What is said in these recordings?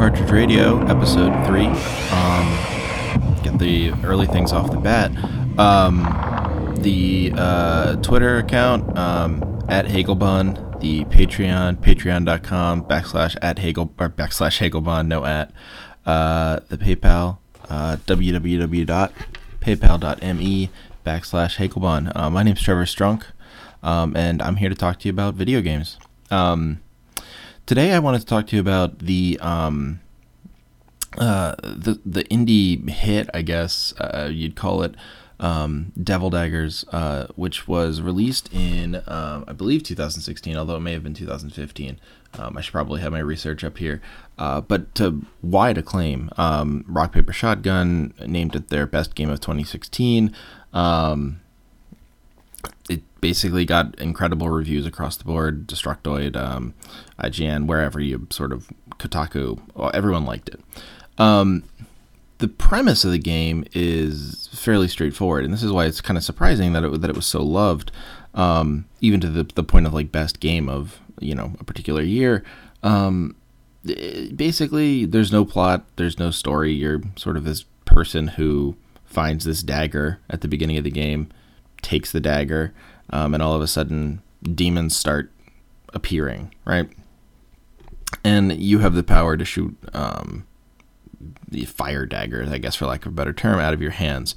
Cartridge Radio, episode three. Um, get the early things off the bat. Um, the uh, Twitter account um, at Hagelbun, the Patreon, patreon.com backslash at Hagel or backslash Hagelbun, no at. Uh, the PayPal, uh, www.paypal.me backslash Hagelbun. Uh, my name's Trevor Strunk, um, and I'm here to talk to you about video games. Um, today, I wanted to talk to you about the um, uh, the the indie hit, I guess uh, you'd call it, um, Devil Daggers, uh, which was released in uh, I believe 2016, although it may have been 2015. Um, I should probably have my research up here, uh, but to wide acclaim. Um, Rock Paper Shotgun named it their best game of 2016. Um, it basically got incredible reviews across the board. Destructoid, um, IGN, wherever you sort of Kotaku, well, everyone liked it. Um, the premise of the game is fairly straightforward, and this is why it's kind of surprising that it that it was so loved, um, even to the the point of like best game of you know a particular year. Um, basically, there's no plot, there's no story. You're sort of this person who finds this dagger at the beginning of the game, takes the dagger, um, and all of a sudden demons start appearing, right? And you have the power to shoot um, the fire daggers, I guess, for lack of a better term, out of your hands.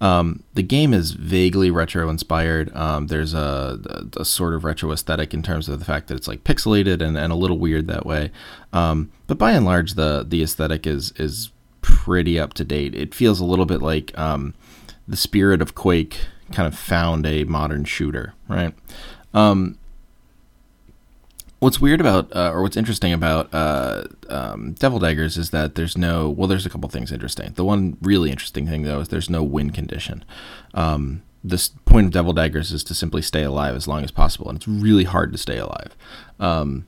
Um, the game is vaguely retro inspired. Um, there's a, a, a, sort of retro aesthetic in terms of the fact that it's like pixelated and, and a little weird that way. Um, but by and large, the the aesthetic is is pretty up to date. It feels a little bit like um, the spirit of Quake kind of found a modern shooter, right? Um, what's weird about, uh, or what's interesting about uh, um, Devil Daggers is that there's no. Well, there's a couple things interesting. The one really interesting thing though is there's no win condition. Um, this point of Devil Daggers is to simply stay alive as long as possible, and it's really hard to stay alive. Um,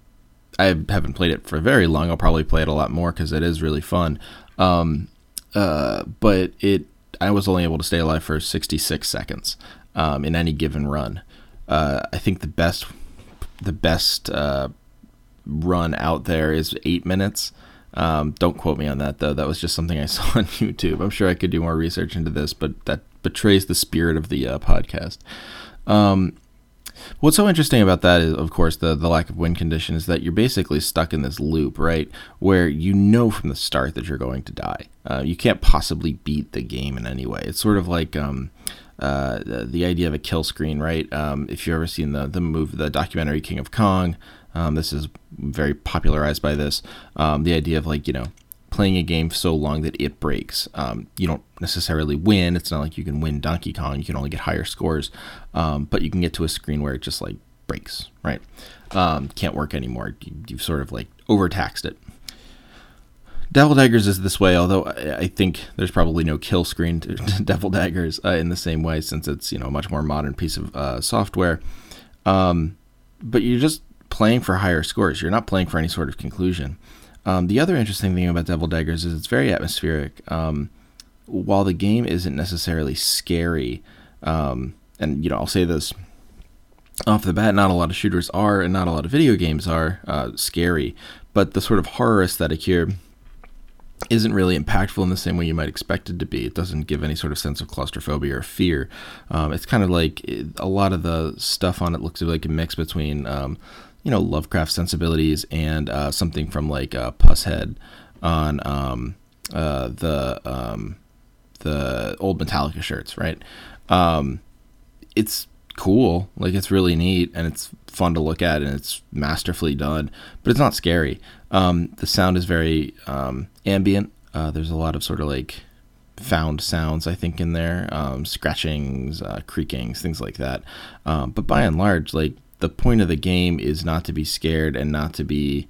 I haven't played it for very long. I'll probably play it a lot more because it is really fun. Um, uh, but it, I was only able to stay alive for 66 seconds um, in any given run. Uh, I think the best the best uh, run out there is eight minutes. Um, don't quote me on that though. That was just something I saw on YouTube. I'm sure I could do more research into this, but that betrays the spirit of the uh, podcast. Um, what's so interesting about that is, of course, the the lack of win condition is that you're basically stuck in this loop, right, where you know from the start that you're going to die. Uh, you can't possibly beat the game in any way. It's sort of like um, uh, the, the, idea of a kill screen, right? Um, if you've ever seen the the movie, the documentary King of Kong, um, this is very popularized by this. Um, the idea of like you know playing a game so long that it breaks. Um, you don't necessarily win. It's not like you can win Donkey Kong. You can only get higher scores, um, but you can get to a screen where it just like breaks, right? Um, can't work anymore. You, you've sort of like overtaxed it. Devil Daggers is this way, although I, think there's probably no kill screen to, to Devil Daggers uh, in the same way, since it's you know a much more modern piece of uh, software. Um, but you're just playing for higher scores. You're not playing for any sort of conclusion. Um, the other interesting thing about Devil Daggers is it's very atmospheric. Um, while the game isn't necessarily scary, um, and you know I'll say this off the bat, not a lot of shooters are, and not a lot of video games are uh, scary. But the sort of horror aesthetic here isn't really impactful in the same way you might expect it to be. It doesn't give any sort of sense of claustrophobia or fear. Um, it's kind of like it, a lot of the stuff on it looks like a mix between, um, you know, Lovecraft sensibilities and uh, something from like uh, Pushead on um, uh, the um, the old Metallica shirts, right? Um, it's cool, like it's really neat and it's fun to look at and it's masterfully done, but it's not scary. Um, the sound is very um, ambient. Uh, there's a lot of sort of like found sounds, I think, in there, um, scratchings, uh, creakings, things like that. But by and large, like the point of the game is not to be scared and not to be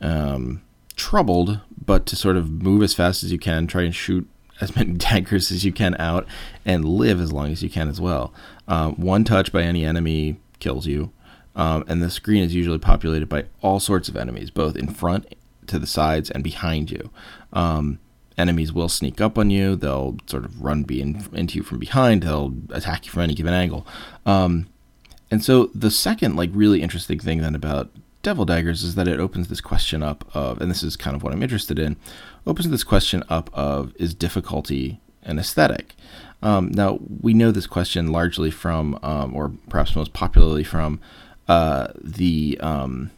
um, troubled, but to sort of move as fast as you can, try and shoot as many daggers as you can out, and live as long as you can as well. Um, one touch by any enemy kills you. Um, and the screen is usually populated by all sorts of enemies, both in front, to the sides, and behind you. Um, enemies will sneak up on you. They'll sort of run be in, into you from behind. They'll attack you from any given angle. Um, and so the second, like, really interesting thing then about Devil Daggers is that it opens this question up of, and this is kind of what I'm interested in, opens this question up of is difficulty an aesthetic? Um, now we know this question largely from, um, or perhaps most popularly from, uh, the um,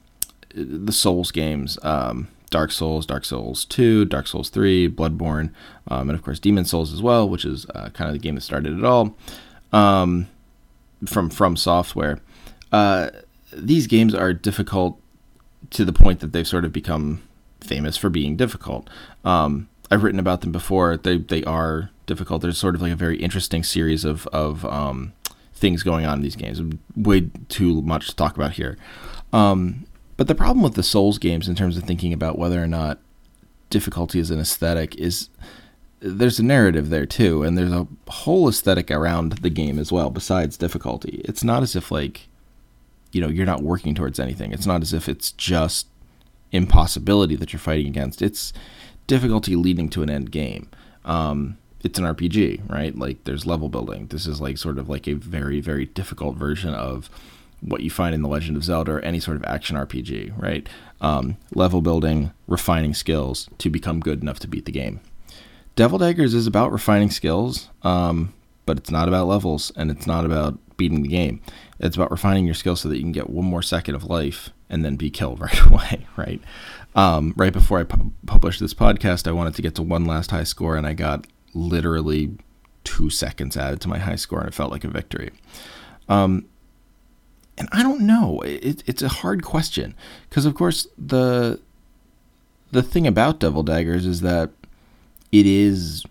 the Souls games. Um, Dark Souls, Dark Souls 2, Dark Souls 3, Bloodborne, um, and of course Demon's Souls as well, which is uh, kind of the game that started it all um, from From Software. Uh, these games are difficult to the point that they've sort of become famous for being difficult. Um, I've written about them before. They they are difficult. There's sort of like a very interesting series of of um, things going on in these games. Way too much to talk about here. Um, but the problem with the Souls games, in terms of thinking about whether or not difficulty is an aesthetic, is there's a narrative there too, and there's a whole aesthetic around the game as well, besides difficulty. It's not as if like, you know, you're not working towards anything. It's not as if it's just impossibility that you're fighting against. It's difficulty leading to an end game. Um, it's an RPG, right? Like there's level building. This is like sort of like a very very difficult version of what you find in The Legend of Zelda or any sort of action RPG, right? Um, level building, refining skills to become good enough to beat the game. Devil Daggers is about refining skills, um, but it's not about levels and it's not about beating the game. It's about refining your skills so that you can get one more second of life and then be killed right away, right? Um, right before I pu- published this podcast, I wanted to get to one last high score and I got literally two seconds added to my high score and it felt like a victory. Um, and I don't know. It, it's a hard question because, of course, the the thing about Devil Daggers is that it is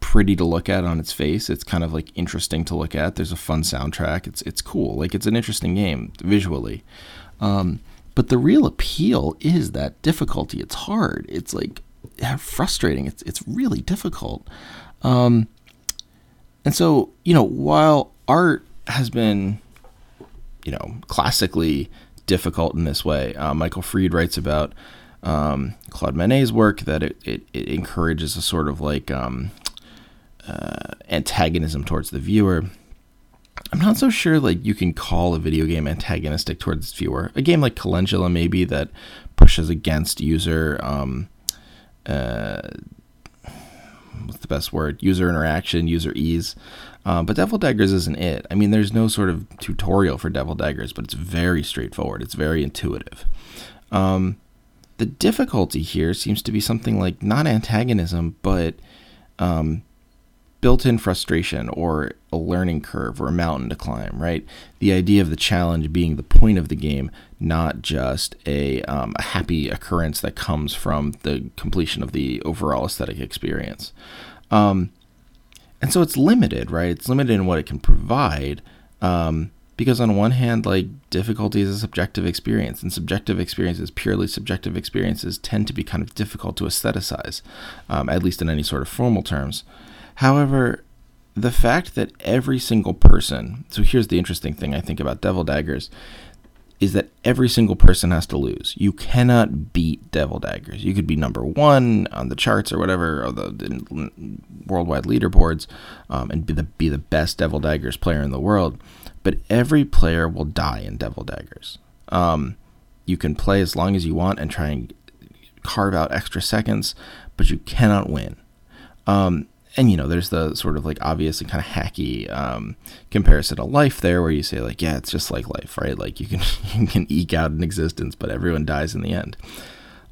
pretty to look at on its face. It's kind of like interesting to look at. There's a fun soundtrack. It's it's cool. Like it's an interesting game visually. Um, but the real appeal is that difficulty. It's hard. It's like frustrating. It's it's really difficult. Um, and so you know, while art has been you know, classically difficult in this way. Uh, Michael Fried writes about um, Claude Monet's work that it, it, it, encourages a sort of like um, uh, antagonism towards the viewer. I'm not so sure like you can call a video game antagonistic towards its viewer. A game like Calendula maybe that pushes against user um, uh, what's the best word? User interaction, user ease. Uh, but Devil Daggers isn't it. I mean, there's no sort of tutorial for Devil Daggers, but it's very straightforward. It's very intuitive. Um, the difficulty here seems to be something like not antagonism, but um, built in frustration or a learning curve or a mountain to climb, right? The idea of the challenge being the point of the game, not just a, um, a happy occurrence that comes from the completion of the overall aesthetic experience. Um, and so it's limited, right? It's limited in what it can provide. Um, because on one hand, like difficulty is a subjective experience, and subjective experiences, purely subjective experiences, tend to be kind of difficult to aestheticize, um, at least in any sort of formal terms. However, the fact that every single person, so here's the interesting thing I think about Devil Daggers, is that every single person has to lose. You cannot beat Devil Daggers. You could be number one on the charts or whatever, or the, worldwide leaderboards, um, and be the be the best Devil Daggers player in the world. But every player will die in Devil Daggers. Um, you can play as long as you want and try and carve out extra seconds, but you cannot win. Um, and you know, there's the sort of like obvious and kind of hacky um, comparison to life there, where you say like, yeah, it's just like life, right? Like you can you can eke out an existence, but everyone dies in the end.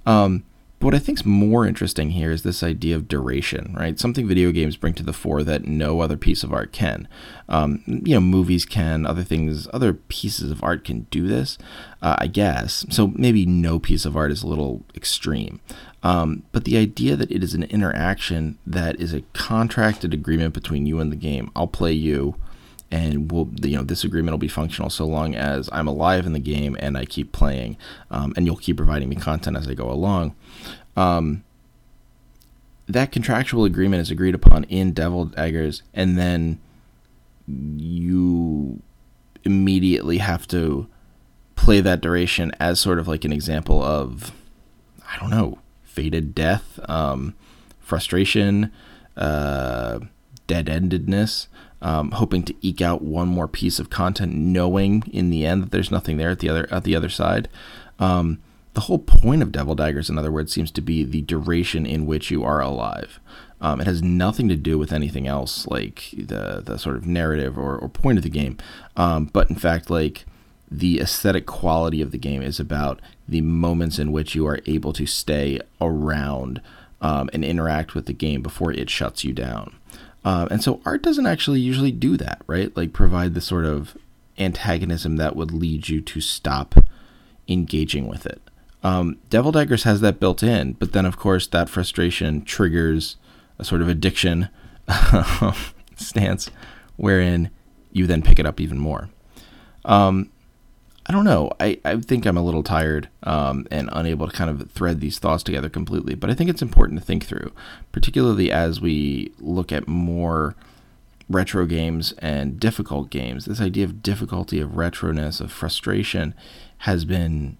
Um, but what I think is more interesting here is this idea of duration, right? Something video games bring to the fore that no other piece of art can. Um, you know, movies can, other things, other pieces of art can do this, uh, I guess. So maybe no piece of art is a little extreme. Um, but the idea that it is an interaction that is a contracted agreement between you and the game. I'll play you, and we'll you know this agreement will be functional so long as I'm alive in the game and I keep playing, um, and you'll keep providing me content as I go along. Um, that contractual agreement is agreed upon in Devil Daggers, and then you immediately have to play that duration as sort of like an example of I don't know fated death, um, frustration, uh, dead endedness um, hoping to eke out one more piece of content, knowing in the end that there's nothing there at the other at the other side. Um, the whole point of Devil Daggers, in other words, seems to be the duration in which you are alive. Um, it has nothing to do with anything else, like the the sort of narrative or, or point of the game. Um, but in fact, like the aesthetic quality of the game is about the moments in which you are able to stay around um, and interact with the game before it shuts you down. Um, and so art doesn't actually usually do that, right? Like provide the sort of antagonism that would lead you to stop engaging with it. Um, Devil Daggers has that built in, but then of course that frustration triggers a sort of addiction stance wherein you then pick it up even more. Um, I don't know. I, I think I'm a little tired um, and unable to kind of thread these thoughts together completely, but I think it's important to think through, particularly as we look at more retro games and difficult games. This idea of difficulty, of retroness, of frustration has been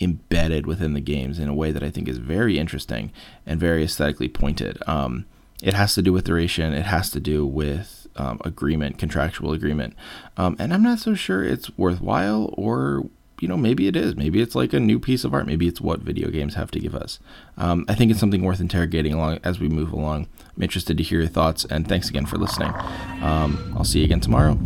embedded within the games in a way that I think is very interesting and very aesthetically pointed. Um, it has to do with duration, it has to do with um, agreement, contractual agreement. Um, and I'm not so sure it's worthwhile or you know, maybe it is. Maybe it's like a new piece of art. Maybe it's what video games have to give us. Um, I think it's something worth interrogating along as we move along. I'm interested to hear your thoughts, and thanks again for listening. Um, I'll see you again tomorrow.